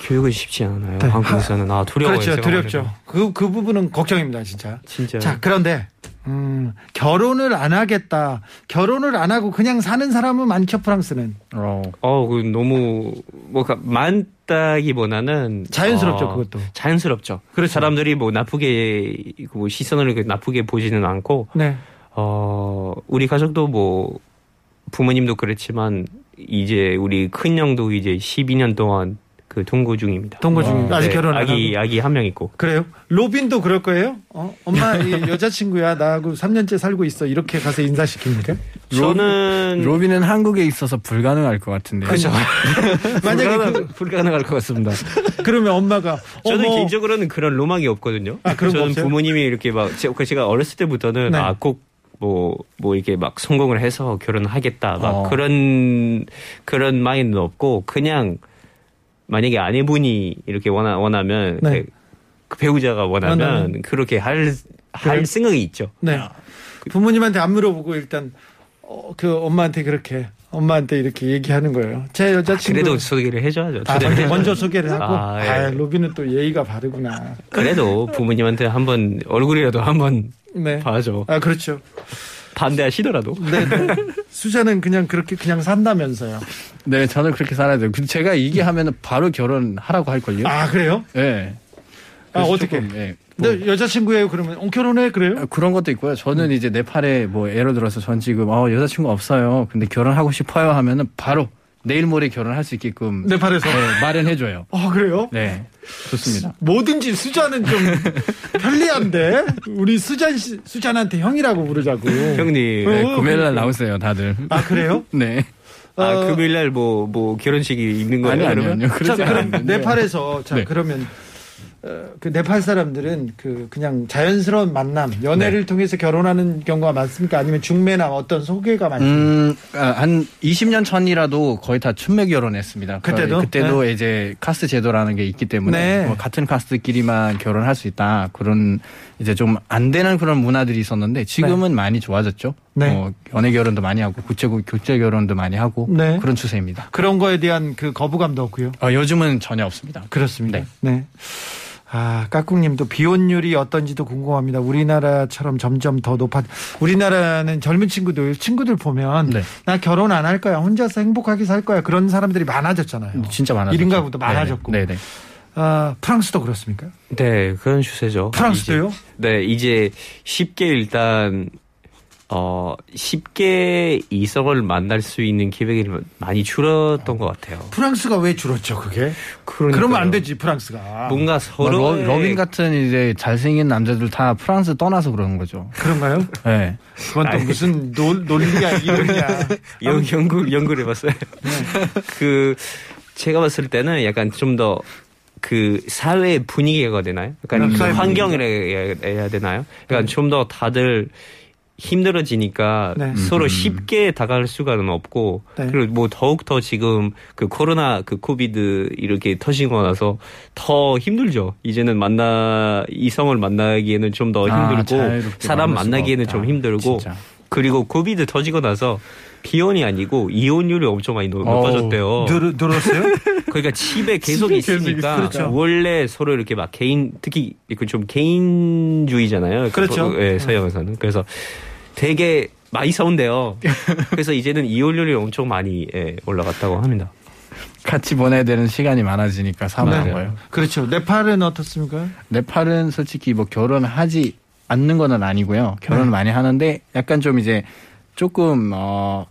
교육은 쉽지 않아요. 네. 한국에서는 아 두려워요. 그렇죠. 두렵죠. 해도. 그, 그 부분은 걱정입니다, 진짜. 진짜. 자, 그런데, 음, 결혼을 안 하겠다. 결혼을 안 하고 그냥 사는 사람은 많죠, 프랑스는. 어, 어, 그 너무 뭐가 많다기보다는 자연스럽죠, 어, 그것도. 자연스럽죠. 그렇죠. 사람들이 뭐 나쁘게 뭐 시선을 나쁘게 보지는 않고 네. 어, 우리 가족도 뭐 부모님도 그렇지만 이제 우리 큰 형도 이제 12년 동안 그 동거 중입니다. 동거 와. 아직 네, 결혼 안 아기 하고. 아기 한 명 있고. 그래요? 로빈도 그럴 거예요? 어, 엄마, 이 여자친구야. 나하고 3년째 살고 있어. 이렇게 가서 인사시킵니까? 저는 로비는 한국에 있어서 불가능할 것 같은데. 그죠. 만약에 불가능, 그, 불가능할 것 같습니다. 그러면 엄마가, 저는 어머, 개인적으로는 그런 로망이 없거든요. 아, 그런 거 저는 없어요? 부모님이 이렇게 막 제가 제가 어렸을 때부터는 네. 아꼭 뭐 뭐 이렇게 막 성공을 해서 결혼하겠다 막 어. 그런 그런 마인드는 없고 그냥 만약에 아내분이 이렇게 원하 원하면 네. 그 배우자가 원하면 원하면. 그렇게 할 할 그래? 생각이 있죠. 네. 부모님한테 안 물어보고 일단, 어, 그 엄마한테 그렇게, 엄마한테 이렇게 얘기하는 거예요. 제 여자친구. 그래도 소개를 해줘야죠. 아, 해줘야죠. 먼저 소개를 하고. 아, 아, 예. 로빈은 또 예의가 바르구나. 그래도 부모님한테 한번 얼굴이라도 한번 네. 봐줘. 아, 그렇죠. 반대하시더라도. 네. 네. 수자는 그냥 그렇게 그냥 산다면서요. 네, 저는 그렇게 살아야 돼요. 근데 제가 이게 하면은 바로 결혼하라고 할 걸요? 아, 그래요? 네. 아, 어떻게? 조금, 예. 뭐, 네, 여자친구예요, 그러면. 어, 결혼해, 그래요? 그런 것도 있고요. 저는 이제 네팔에 뭐 예를 들어서 전 지금 어, 여자친구 없어요. 근데 결혼하고 싶어요 하면은 바로 내일 모레 결혼할 수 있게끔 네팔에서. 네, 마련해줘요. 아, 그래요? 네, 좋습니다. 뭐든지 수자는 좀 편리한데? 우리 수잔 씨, 수잔한테 형이라고 부르자고. 형님. 네, 어, 금요일날 나오세요, 다들. 아, 그래요? 네. 아, 어, 금요일날 뭐, 뭐, 결혼식이 있는 거예요? 아니, 아니, 그러면? 아니요. 자, 그럼. 네팔에서, 자, 네. 그러면, 어, 그 네팔 사람들은 그 그냥 자연스러운 만남, 연애를 통해서 결혼하는 경우가 많습니까? 아니면 중매나 어떤 소개가 많습니까? 음, 아, 한 20년 전이라도 거의 다 춘매 결혼했습니다. 그때도? 그때도 이제 카스트 제도라는 게 있기 때문에 네. 뭐 같은 카스트끼리만 결혼할 수 있다. 그런 이제 좀 안 되는 그런 문화들이 있었는데 지금은 많이 좋아졌죠. 네. 뭐 연애 결혼도 많이 하고 국제 교제 결혼도 많이 하고 네. 그런 추세입니다. 그런 거에 대한 그 거부감도 없고요. 어, 요즘은 전혀 없습니다. 그렇습니다. 네. 네. 아, 까꿍님도 비혼율이 어떤지도 궁금합니다. 우리나라처럼 점점 더 높아. 우리나라는 젊은 친구들, 친구들 보면 네. 나 결혼 안 할 거야. 혼자서 행복하게 살 거야. 그런 사람들이 많아졌잖아요. 진짜 많아졌죠. 1인 가구도 많아졌고. 네네. 네. 아, 프랑스도 그렇습니까? 네, 그런 추세죠. 프랑스도요? 이제, 네, 이제 쉽게 일단 어 쉽게 이성을 만날 수 있는 기회가 많이 줄었던 것 같아요. 프랑스가 왜 줄었죠, 그게? 그러니까요. 그러면 안 되지, 프랑스가. 뭔가 뭐 서로 로, 로빈 같은 이제 잘생긴 남자들 다 프랑스 떠나서 그러는 거죠. 그런가요? 네. 그건 또 무슨 논, 논리야, 이론이야. 연, 연구 연구를 해봤어요. 네. 그 제가 봤을 때는 약간 좀더 그 사회 분위기가 되나요? 약간 음, 그 환경이라 해야, 해야 되나요? 약간 좀더 다들 힘들어지니까 네. 서로 쉽게 다가갈 수가는 없고 네. 그리고 뭐 더욱 더 지금 그 코로나 그 코비드 이렇게 터지고 나서 더 힘들죠. 이제는 만나 이성을 만나기에는 좀더 아, 힘들고 자유롭게 사람 만나기에는. 좀 힘들고 진짜. 그리고 코비드 터지고 나서 비혼이 아니고 이혼율이 엄청 많이 높- 높아졌대요. 늘, 늘었어요? 그러니까 집에 계속 있으니까 있- 그렇죠. 원래 서로 이렇게 막 개인 특히 그좀 개인주의잖아요. 그렇죠. 그, 예, 서양에서는 그래서 되게 많이 싸운대요. 그래서 이제는 이혼율이 엄청 많이 예, 올라갔다고 합니다. 같이 보내야 되는 시간이 많아지니까 사는 네. 거예요. 그렇죠. 네팔은 어떻습니까? 네팔은 솔직히 뭐 결혼하지 않는 거는 아니고요. 결혼을 네. 많이 하는데 약간 좀 이제 조금 어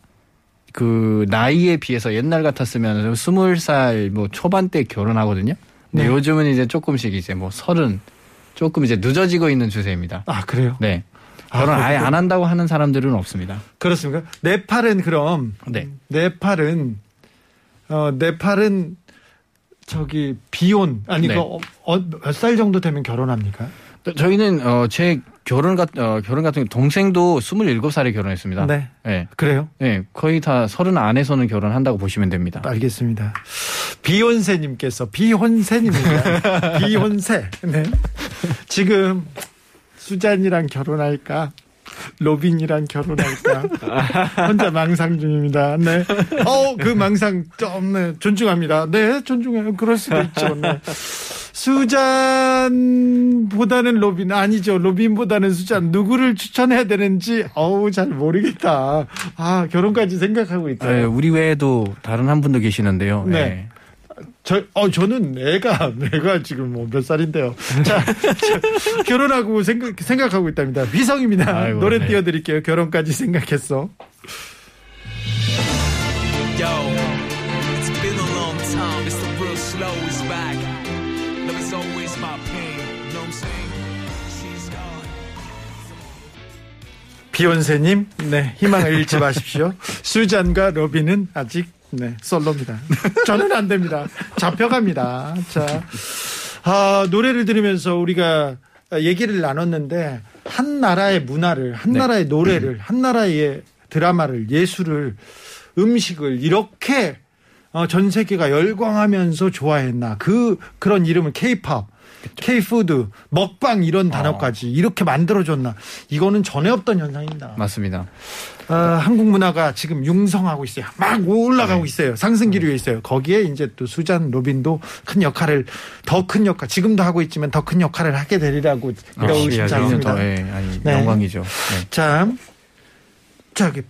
그 나이에 비해서 옛날 같았으면 스물 살 뭐 초반대 결혼하거든요. 근데 네. 요즘은 이제 조금씩 이제 뭐 서른 조금 이제 늦어지고 있는 추세입니다. 아, 그래요? 네. 아, 결혼 아예 그렇군요. 안 한다고 하는 사람들은 없습니다. 그렇습니까? 네팔은 그럼 네. 네팔은 어 네팔은 저기 비혼 아니 네. 그몇 살 정도 되면 결혼합니까? 또 저희는 어 제 결혼 같 어, 결혼 같은 경우 동생도 27살에 결혼했습니다. 네. 네. 그래요? 네, 거의 다 서른 안에서는 결혼한다고 보시면 됩니다. 알겠습니다. 비혼세 님께서 비혼세 님입니다. 비혼세. 네. 지금 수잔이랑 결혼할까? 로빈이랑 결혼할까? 혼자 망상 중입니다. 네. 어, 그 망상 좀, 네, 존중합니다. 네, 존중해요. 그럴 수도 있죠. 네. 수잔보다는 로빈, 아니죠. 로빈보다는 수잔. 누구를 추천해야 되는지, 어우, 잘 모르겠다. 아, 결혼까지 생각하고 있다. 네, 우리 외에도 다른 한 분도 계시는데요. 네. 네. 저, 어, 저는 애가, 애가 지금 뭐 몇 살인데요. 자, 저, 결혼하고 생각, 생각하고 있답니다. 휘성입니다. 아이고, 노래 네. 띄워드릴게요. 결혼까지 생각했어. 비욘세님, 네, 희망을 잃지 마십시오. 수잔과 로빈은 아직, 네, 솔로입니다. 저는 안 됩니다. 잡혀갑니다. 자, 아, 노래를 들으면서 우리가 얘기를 나눴는데, 한 나라의 문화를, 한 네. 나라의 노래를, 한 나라의 드라마를, 예술을, 음식을 이렇게 어, 전 세계가 열광하면서 좋아했나. 그, 그런 이름을 케이팝. 케이푸드, 먹방 이런 단어까지 이렇게 만들어줬나. 이거는 전에 없던 현상입니다. 맞습니다. 어, 한국 문화가 지금 융성하고 있어요. 막 올라가고 있어요. 상승 기류에 있어요. 거기에 이제 또 수잔 로빈도 큰 역할을 더 큰 역할 지금도 하고 있지만 더 큰 역할을 하게 되리라고 믿어오고 싶지 않습니다. 더, 예, 아니, 네. 영광이죠. 네. 자, 저기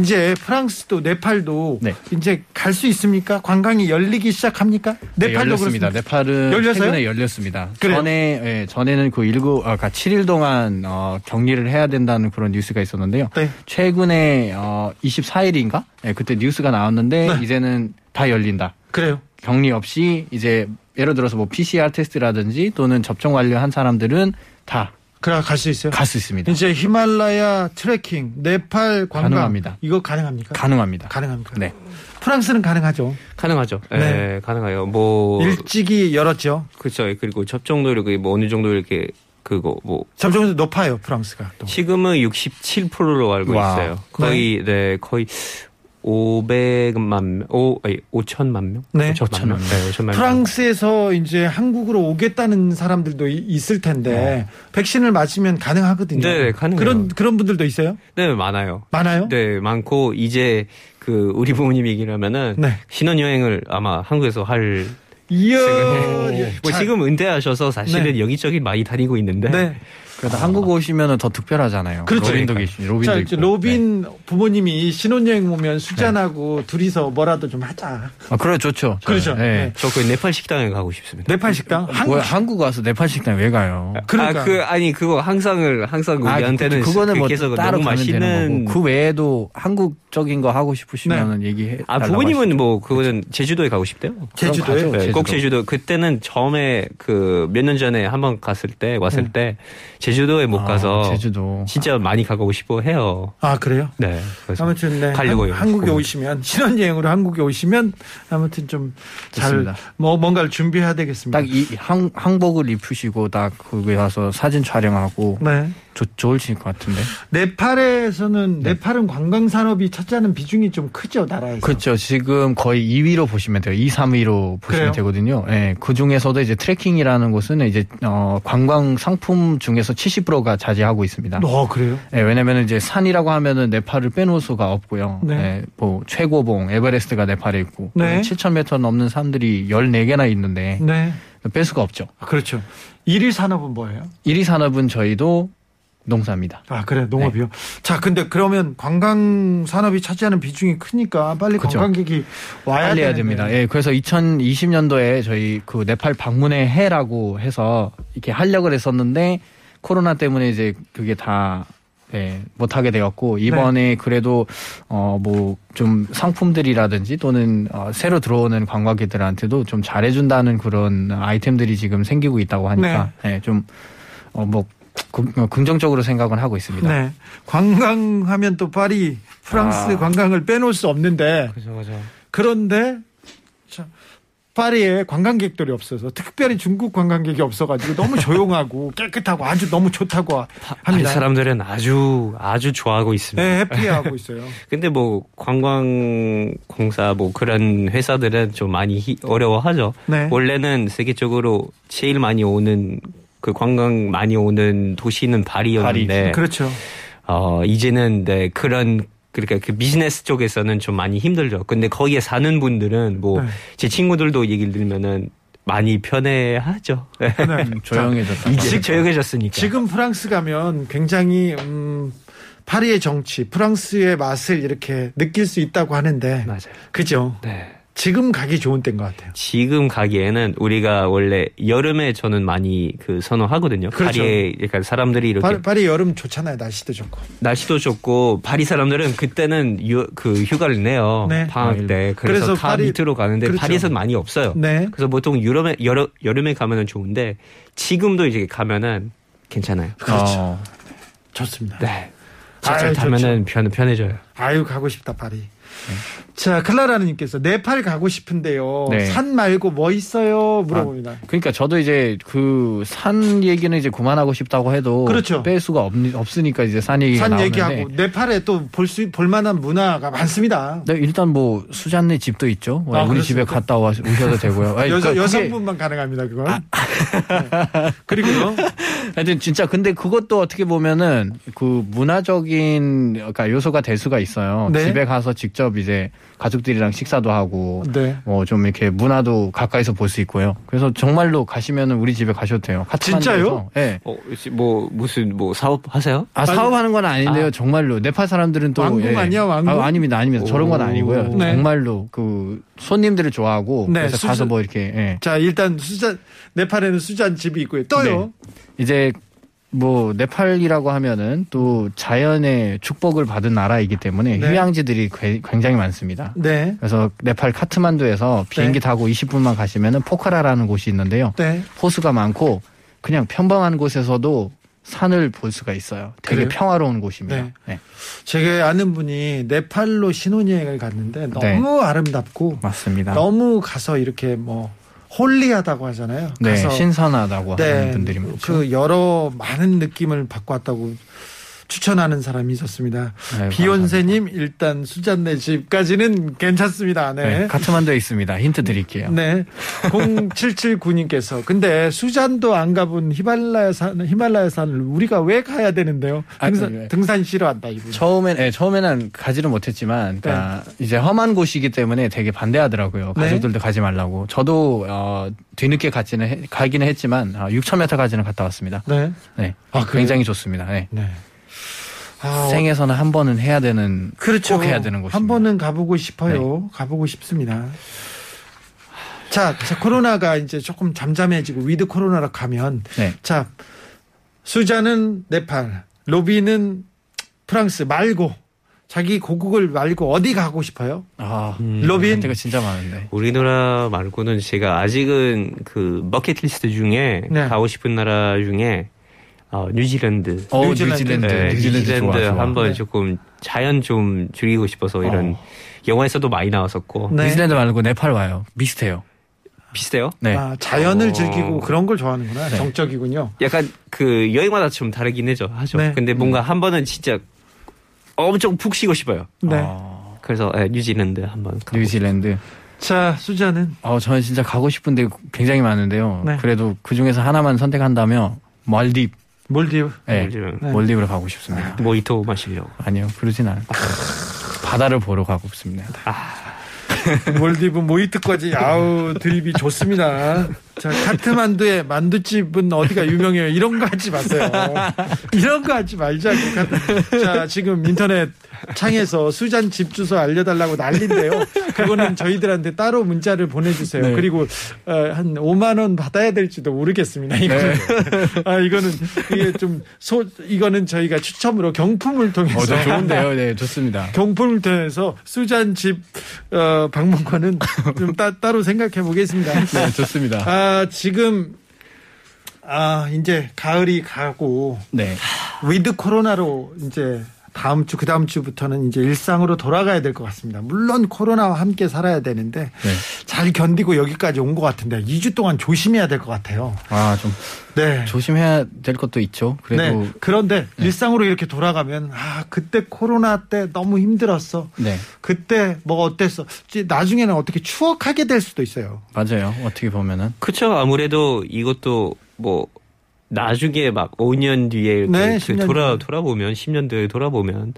이제 프랑스도 네팔도 네. 이제 갈 수 있습니까? 관광이 열리기 시작합니까? 네, 네팔도 열렸습니다. 그렇습니다. 네팔은 열렸어요? 최근에 열렸습니다. 그래요? 전에 예, 전에는 그 일곱 아까 7일 동안 어, 격리를 해야 된다는 그런 뉴스가 있었는데요. 네. 최근에 어, 24일인가? 예, 그때 뉴스가 나왔는데 네. 이제는 다 열린다. 그래요. 격리 없이 이제 예를 들어서 뭐 PCR 테스트라든지 또는 접종 완료한 사람들은 다 그래 갈 수 있어요. 갈 수 있습니다. 이제 히말라야 트레킹, 네팔 관광 가능합니다. 이거 가능합니까? 가능합니다. 가능합니까? 네. 프랑스는 가능하죠. 가능하죠. 네. 네, 가능해요. 뭐 일찍이 열었죠. 그렇죠. 그리고 접종도 이렇게 뭐 어느 정도 이렇게 그거 뭐 접종률 높아요, 프랑스가. 또. 지금은 67%로 알고 와. 있어요. 거의 네, 거의 500만 명, 오, 아니, 5천만 명? 네. 5천만 명. 네, 5천만 명. 프랑스에서 이제 한국으로 오겠다는 사람들도 이- 있을 텐데 백신을 맞으면 가능하거든요. 네, 가능해요. 그런 그런 분들도 있어요? 네, 많아요. 많아요? 네, 많고 이제 그 우리 부모님 얘기라면은 네. 신혼 여행을 아마 한국에서 할 이야. 뭐 자, 지금 은퇴하셔서 사실은 네. 여기저기 많이 다니고 있는데 네. 그래도 한국 오시면은 더 특별하잖아요. 그렇죠. 로빈도 계시, 로빈도 자, 있고. 로빈 부모님이 신혼여행 오면 수잔하고 둘이서 뭐라도 좀 하자. 네. 아, 그래 좋죠. 그렇죠. 네. 네. 저그 네팔 식당에 가고 싶습니다. 네팔 식당? 한 뭐야, 한국 와서 네팔 식당 왜 가요? 그러니까. 아, 그 아니 그거 항상을 항상 아, 우리한테는 그- 그거는 뭐 그렇게 해서 따로 맛있는 거고 그 외에도 한국적인 거 하고 싶으시면 얘기해. 아 부모님은 뭐 그거는 제주도에 가고 싶대요. 제주도에? 네, 꼭 제주도. 제주도. 그때는 처음에 그 몇 년 전에 한번 갔을 때 왔을 때 제주 도에 못 아, 가서 제주도. 진짜 많이 가고 싶어 해요. 아, 그래요? 네. 그래서 아무튼 네. 가려고요. 한, 국에 오시면 신혼여행으로 한국에 오시면 아무튼 좀 잘. 뭐 뭔가를 준비해야 되겠습니다. 딱 이 항복을 입으시고 딱 거기 가서 사진 촬영하고 네. 좋, 좋으실 것 같은데. 네팔에서는 네 팔은 관광 산업이 차지하는 비중이 좀 크죠, 나라에서. 그렇죠. 지금 거의 2위로 보시면 돼요. 2, 3위로 보시면 그래요? 되거든요. 예. 그 중에서도 이제 트레킹이라는 곳은 이제 어, 관광 상품 중에서 70%가 차지하고 있습니다. 어, 그래요? 예, 왜냐면 이제 산이라고 하면은 네팔을 빼놓을 수가 없고요. 네. 예, 뭐 최고봉 에베레스트가 네팔에 있고 네. 7,000m 넘는 산들이 14개나 있는데 네. 뺄 수가 없죠. 아, 그렇죠. 일일 산업은 뭐예요? 1위 산업은 저희도 농사입니다. 아, 그래, 농업이요. 자, 근데 그러면 관광 산업이 차지하는 비중이 크니까 빨리 그렇죠. 관광객이 와야 빨리 해야. 됩니다. 예, 그래서 2020년도에 저희 그 네팔 방문의 해라고 해서 이렇게 하려고 했었는데 코로나 때문에 이제 그게 다 예, 못하게 되었고 이번에 네. 그래도 어 뭐 좀 상품들이라든지 또는 어, 새로 들어오는 관광객들한테도 좀 잘해준다는 그런 아이템들이 지금 생기고 있다고 하니까 예, 좀어뭐 긍정적으로 생각은 하고 있습니다. 네. 관광하면 또 파리, 프랑스 아. 관광을 빼놓을 수 없는데 그죠 그죠. 그런데 자, 파리에 관광객들이 없어서 특별히 중국 관광객이 없어가지고 너무 조용하고 깨끗하고 아주 너무 좋다고 아, 이 합니다. 사람들은 아주 아주 좋아하고 있습니다. 네, 해피하고 있어요. 근데 뭐 관광공사 뭐 그런 회사들은 좀 많이 히- 어려워하죠. 네. 원래는 세계적으로 제일 많이 오는 그 관광 많이 오는 도시는 파리였는데 그렇죠. 어 이제는 네 그런 그러니까 그 비즈니스 쪽에서는 좀 많이 힘들죠. 근데 거기에 사는 분들은 뭐제 네. 친구들도 얘기를 들으면은 많이 편해하죠. 네. 조용해졌다. 이제 조용해졌으니까. 지금 프랑스 가면 굉장히 음, 파리의 정치, 프랑스의 맛을 이렇게 느낄 수 있다고 하는데 맞아요. 그죠? 네. 지금 가기 좋은 때인 것 같아요. 지금 가기에는 우리가 원래 여름에 저는 많이 그 선호하거든요. 그렇죠. 파리에 그러니까 사람들이 이렇게 파리, 파리 여름 좋잖아요. 날씨도 좋고. 날씨도 좋고 파리 사람들은 그때는 유- 그 휴가를 내요. 네. 방학 때. 그래서, 그래서 다 파리- 밑으로 가는데 그렇죠. 파리에서는 많이 없어요. 네. 그래서 보통 유럽에 여러, 여름에 가면은 좋은데 지금도 이제 가면은 괜찮아요. 그렇죠. 어, 좋습니다. 네. 지하철 타면은 편 편해져요. 아유 가고 싶다 파리. 자 클라라님께서 네팔 가고 싶은데요. 네. 산 말고 뭐 있어요? 물어봅니다. 그러니까 저도 이제 그 산 얘기는 이제 그만하고 싶다고 해도 그렇죠. 뺄 수가 없, 없으니까 이제 산 얘기가 산 나오는데 얘기하고 네팔에 또 볼 수 볼만한 문화가 많습니다. 네, 일단 뭐 수잔네 집도 있죠. 뭐 아, 우리 그럴 집에. 갔다 와 오셔도 되고요. 아니, 여자 그러니까 그게- 여성분만 가능합니다 그건. 네. 그리고요. 하여튼 진짜 근데 그것도 어떻게 보면은 그 문화적인 그러니까 요소가 될 수가 있어요. 네. 집에 가서 직접 이제 가족들이랑 식사도 하고 네. 뭐좀 이렇게 문화도 가까이서 볼 수 있고요. 그래서 정말로 가시면은 우리 집에 가셔도 돼요. 진짜요? 네. 어, 뭐 무슨 뭐 사업 하세요? 아 사업하는 건 아닌데요. 아. 정말로 네팔 사람들은 또 왕궁 아니야, 왕궁? 아, 아닙니다, 아닙니다. 저런 건 아니고요. 네. 정말로 그 손님들을 좋아하고 네, 그래서 수수- 가서 뭐 이렇게 예. 자 일단 수잔 네팔에는 수잔 집이 있고요. 또요. 이제 뭐 네팔이라고 하면은 또 자연의 축복을 받은 나라이기 때문에 네. 휴양지들이 괴- 굉장히 많습니다. 네. 그래서 네팔 카트만두에서 비행기 타고 20분만 가시면은 포카라라는 곳이 있는데요. 네. 호수가 많고 그냥 평범한 곳에서도 산을 볼 수가 있어요. 되게 그래요? 평화로운 곳입니다. 네. 네. 제가 아는 분이 네팔로 신혼여행을 갔는데 너무 아름답고 맞습니다. 너무 가서 이렇게 뭐 홀리하다고 하잖아요. 네, 신선하다고 하는 네, 분들이 많죠. 그 여러 많은 느낌을 받고 왔다고 추천하는 사람이 있었습니다. 네, 비욘세님 일단 수잔네 집까지는 괜찮습니다. 네, 네. 카트만두에 있습니다. 힌트 드릴게요. 네. 0779님께서 근데 수잔도 안 가본 히말라야 산 히말라야 산을 우리가 왜 가야 되는데요? 아, 등산 네. 등산 싫어한다 이분. 처음엔 예, 처음에는 가지를 못했지만 그러니까 이제 험한 곳이기 때문에 되게 반대하더라고요. 네. 가족들도 가지 말라고. 저도 어, 뒤늦게 가지는 해- 가기는 했지만 어, 6,000m까지는 갔다 왔습니다. 네. 네, 아? 굉장히 좋습니다. 네. 네. 아, 생에서는 한 번은 해야 되는 그렇죠. 꼭 해야 되는 곳입니다. 한 번은 가보고 싶어요. 가보고 싶습니다. 자, 자, 코로나가 이제 조금 잠잠해지고 with 코로나로 가면 네. 자 수잔은 네팔, 로빈은 프랑스 말고 자기 고국을 말고 어디 가고 싶어요? 아, 로빈 제가 진짜 많은데. 우리나라 말고는 제가 아직은 그 bucket list 중에 네. 가고 싶은 나라 중에 어, 뉴질랜드. 어, 뉴질랜드. 뉴질랜드. 네, 뉴질랜드, 뉴질랜드. 한번 네. 조금 자연 좀 즐기고 싶어서 이런 어. 영화에서도 많이 나왔었고 네. 뉴질랜드 말고 네팔 와요. 비슷해요. 비슷해요. 네. 아, 자연을 어. 즐기고 그런 걸 좋아하는구나. 네. 정적이군요. 약간 그 여행마다 좀 다르긴 하죠. 하죠. 네. 근데 뭔가 한 번은 진짜 엄청 푹 쉬고 싶어요. 네. 어, 그래서 예, 뉴질랜드 한번 가고 뉴질랜드. 자, 수자는 어, 저는 진짜 가고 싶은데 굉장히 많은데요. 네. 그래도 그 중에서 하나만 선택한다면 말디브. 몰디브. 네. 몰디브. 네. 몰디브를 가고 싶습니다. 모히토 마시려고. 아니요, 그러진 않아요. 바다를 보러 가고 싶습니다. 몰디브 모히트까지 아우 드립이 좋습니다. 자 카트만두의 만두집은 어디가 유명해요? 이런 거 하지 마세요. 이런 거 하지 말자고. 자 지금 인터넷 창에서 수잔 집 주소 알려달라고 난리인데요. 그거는 저희들한테 따로 문자를 보내주세요. 네. 그리고 어, 한 5만 원 받아야 될지도 모르겠습니다. 이거는 아 이거는 이게 좀 소 이거는 저희가 추첨으로 경품을 통해서 어, 저 좋은데요. 네, 좋습니다. 경품을 통해서 수잔 집 어, 방문권은 좀 따, 따로 생각해 보겠습니다. 네, 좋습니다. 아 지금 아 이제 가을이 가고 네. with 코로나로 이제 다음 주 그 다음 주부터는 이제 일상으로 돌아가야 될 것 같습니다. 물론 코로나와 함께 살아야 되는데 네. 잘 견디고 여기까지 온 것 같은데 2주 동안 조심해야 될 것 같아요. 아, 좀 네. 조심해야 될 것도 있죠. 그래도 네. 그런데 일상으로 이렇게 돌아가면 아 그때 코로나 때 너무 힘들었어. 네. 그때 뭐 어땠어? 나중에는 어떻게 추억하게 될 수도 있어요. 맞아요. 어떻게 보면은 그쵸. 아무래도 이것도 뭐 나중에 막 5년 뒤에 이렇게 네, 그 10년 돌아. 돌아보면 10년 뒤에 돌아보면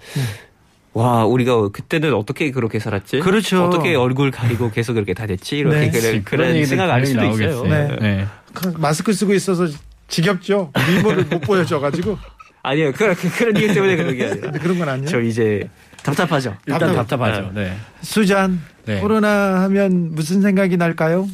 와 우리가 그때는 어떻게 그렇게 살았지? 그렇죠. 어떻게 얼굴 가리고 계속 그렇게 다 됐지? 이렇게 네. 그런, 그런 얘기들 생각 알 수도 분명히 있어요. 나오겠어요. 네. 네. 그 마스크 쓰고 있어서 지겹죠. 미모를 못 보여줘가지고 아니요 그, 그, 그런 이유 때문에 그런 게 아니에요. 그런 건 아니에요. 저 이제 답답하죠. 일단 답답- 답답하죠. 네. 수잔 네. 코로나 하면 무슨 생각이 날까요?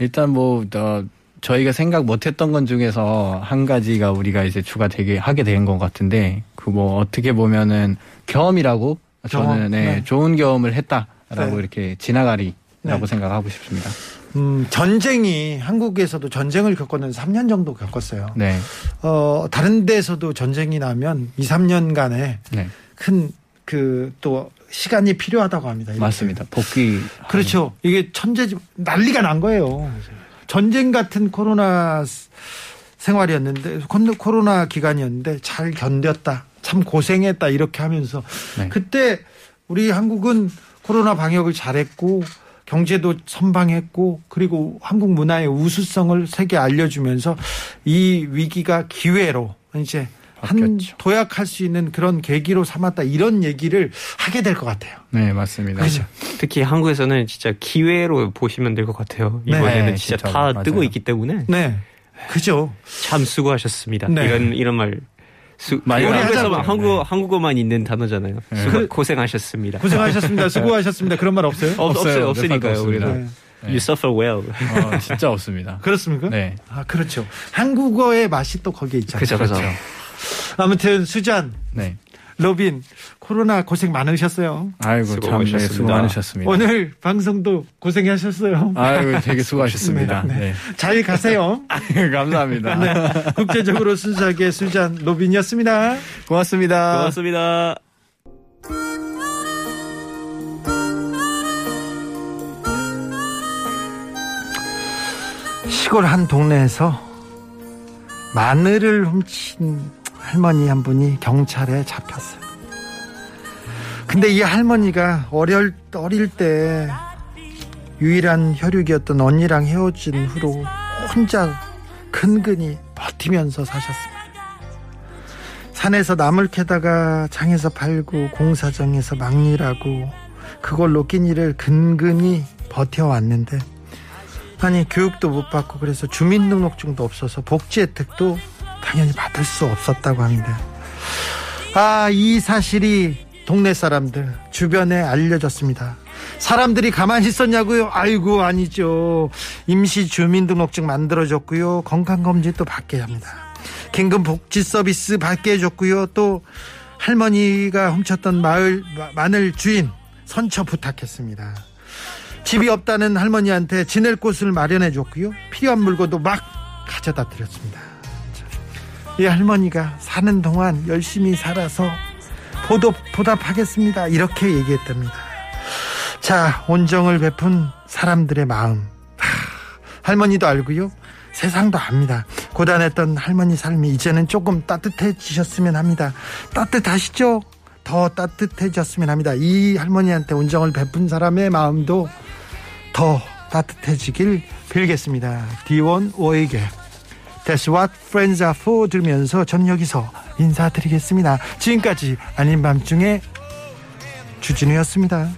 일단 뭐 어, 저희가 생각 못했던 건 중에서 한 가지가 우리가 이제 주가 되게 하게 된 것 같은데 그 뭐 어떻게 보면은 경험이라고 경험, 저는 네, 네. 좋은 경험을 했다라고 네. 이렇게 지나가리라고 네. 생각하고 싶습니다. 음, 전쟁이 한국에서도 전쟁을 겪었는 3년 정도 겪었어요. 네, 어, 다른 데서도 전쟁이 나면 2, 3년간의 네, 큰그 또 시간이 필요하다고 합니다. 이렇게. 맞습니다. 복귀 그렇죠. 이게 천재지 난리가 난 거예요. 전쟁 같은 코로나 스- 생활이었는데 콘- 코로나 기간이었는데 잘 견뎠다. 참 고생했다 이렇게 하면서 네. 그때 우리 한국은 코로나 방역을 잘했고 경제도 선방했고 그리고 한국 문화의 우수성을 세계 알려주면서 이 위기가 기회로 이제 한. 도약할 수 있는 그런 계기로 삼았다 이런 얘기를 하게 될 것 같아요. 네, 맞습니다. 그죠? 특히 한국에서는 진짜 기회로 보시면 될 것 같아요. 네. 이번에는 네, 진짜. 다 맞아요. 뜨고 있기 때문에 네, 그죠. 참 수고하셨습니다. 네. 이런 이런 말. 수, 많이 한국에서만 하잖아요. 한국 한국어만 있는 단어잖아요. 네. 수고, 그- 고생하셨습니다. 고생하셨습니다. 수고하셨습니다. 그런 말 없어요? 없, 없어요. 없어요. 없으니까요. 몇 우리도. 살도 네. You suffer well. 어, 진짜 없습니다. 그렇습니까? 네, 아, 그렇죠. 한국어의 맛이 또 거기에 있잖아요. 그죠, 그죠. 아무튼 수잔 네, 로빈 코로나 고생 많으셨어요. 아이고 참 네, 수고 많으셨습니다. 많으셨습니다. 오늘 방송도 고생하셨어요. 아이고 되게 수고하셨습니다. 네. 네. 잘 가세요. 감사합니다. 네. 국제적으로 순수하게 수잔 로빈이었습니다. 고맙습니다. 고맙습니다. 시골 한 동네에서 마늘을 훔친 할머니 한 분이 경찰에 잡혔어요. 근데 이 할머니가 어릴, 어릴 때 유일한 혈육이었던 언니랑 헤어진 후로 혼자 근근히 버티면서 사셨습니다. 산에서 나물 캐다가 장에서 팔고 공사장에서 막일하고 그걸로 끼니를 근근히 버텨왔는데 아니 교육도 못 받고 그래서 주민등록증도 없어서 복지 혜택도 당연히 받을 수 없었다고 합니다. 아 이 사실이 동네 사람들 주변에 알려졌습니다. 사람들이 가만히 있었냐고요? 아이고 아니죠. 임시 주민등록증 만들어줬고요. 건강검진도 받게 합니다. 긴급 복지 서비스 받게 해줬고요. 또 할머니가 훔쳤던 마을 마- 마늘 주인 선처 부탁했습니다. 집이 없다는 할머니한테 지낼 곳을 마련해 줬고요. 필요한 물건도 막 가져다 드렸습니다. 자, 이 할머니가 사는 동안 열심히 살아서 보답, 보답하겠습니다. 이렇게 얘기했답니다. 자, 온정을 베푼 사람들의 마음. 하, 할머니도 알고요. 세상도 압니다. 고단했던 할머니 삶이 이제는 조금 따뜻해지셨으면 합니다. 따뜻하시죠? 더 따뜻해졌으면 합니다. 이 할머니한테 온정을 베푼 사람의 마음도 더 따뜻해지길 빌겠습니다. 디원 오에게 That's What Friends Are For 들으면서 저는 여기서 인사드리겠습니다. 지금까지 아닌 밤중에 주진우였습니다.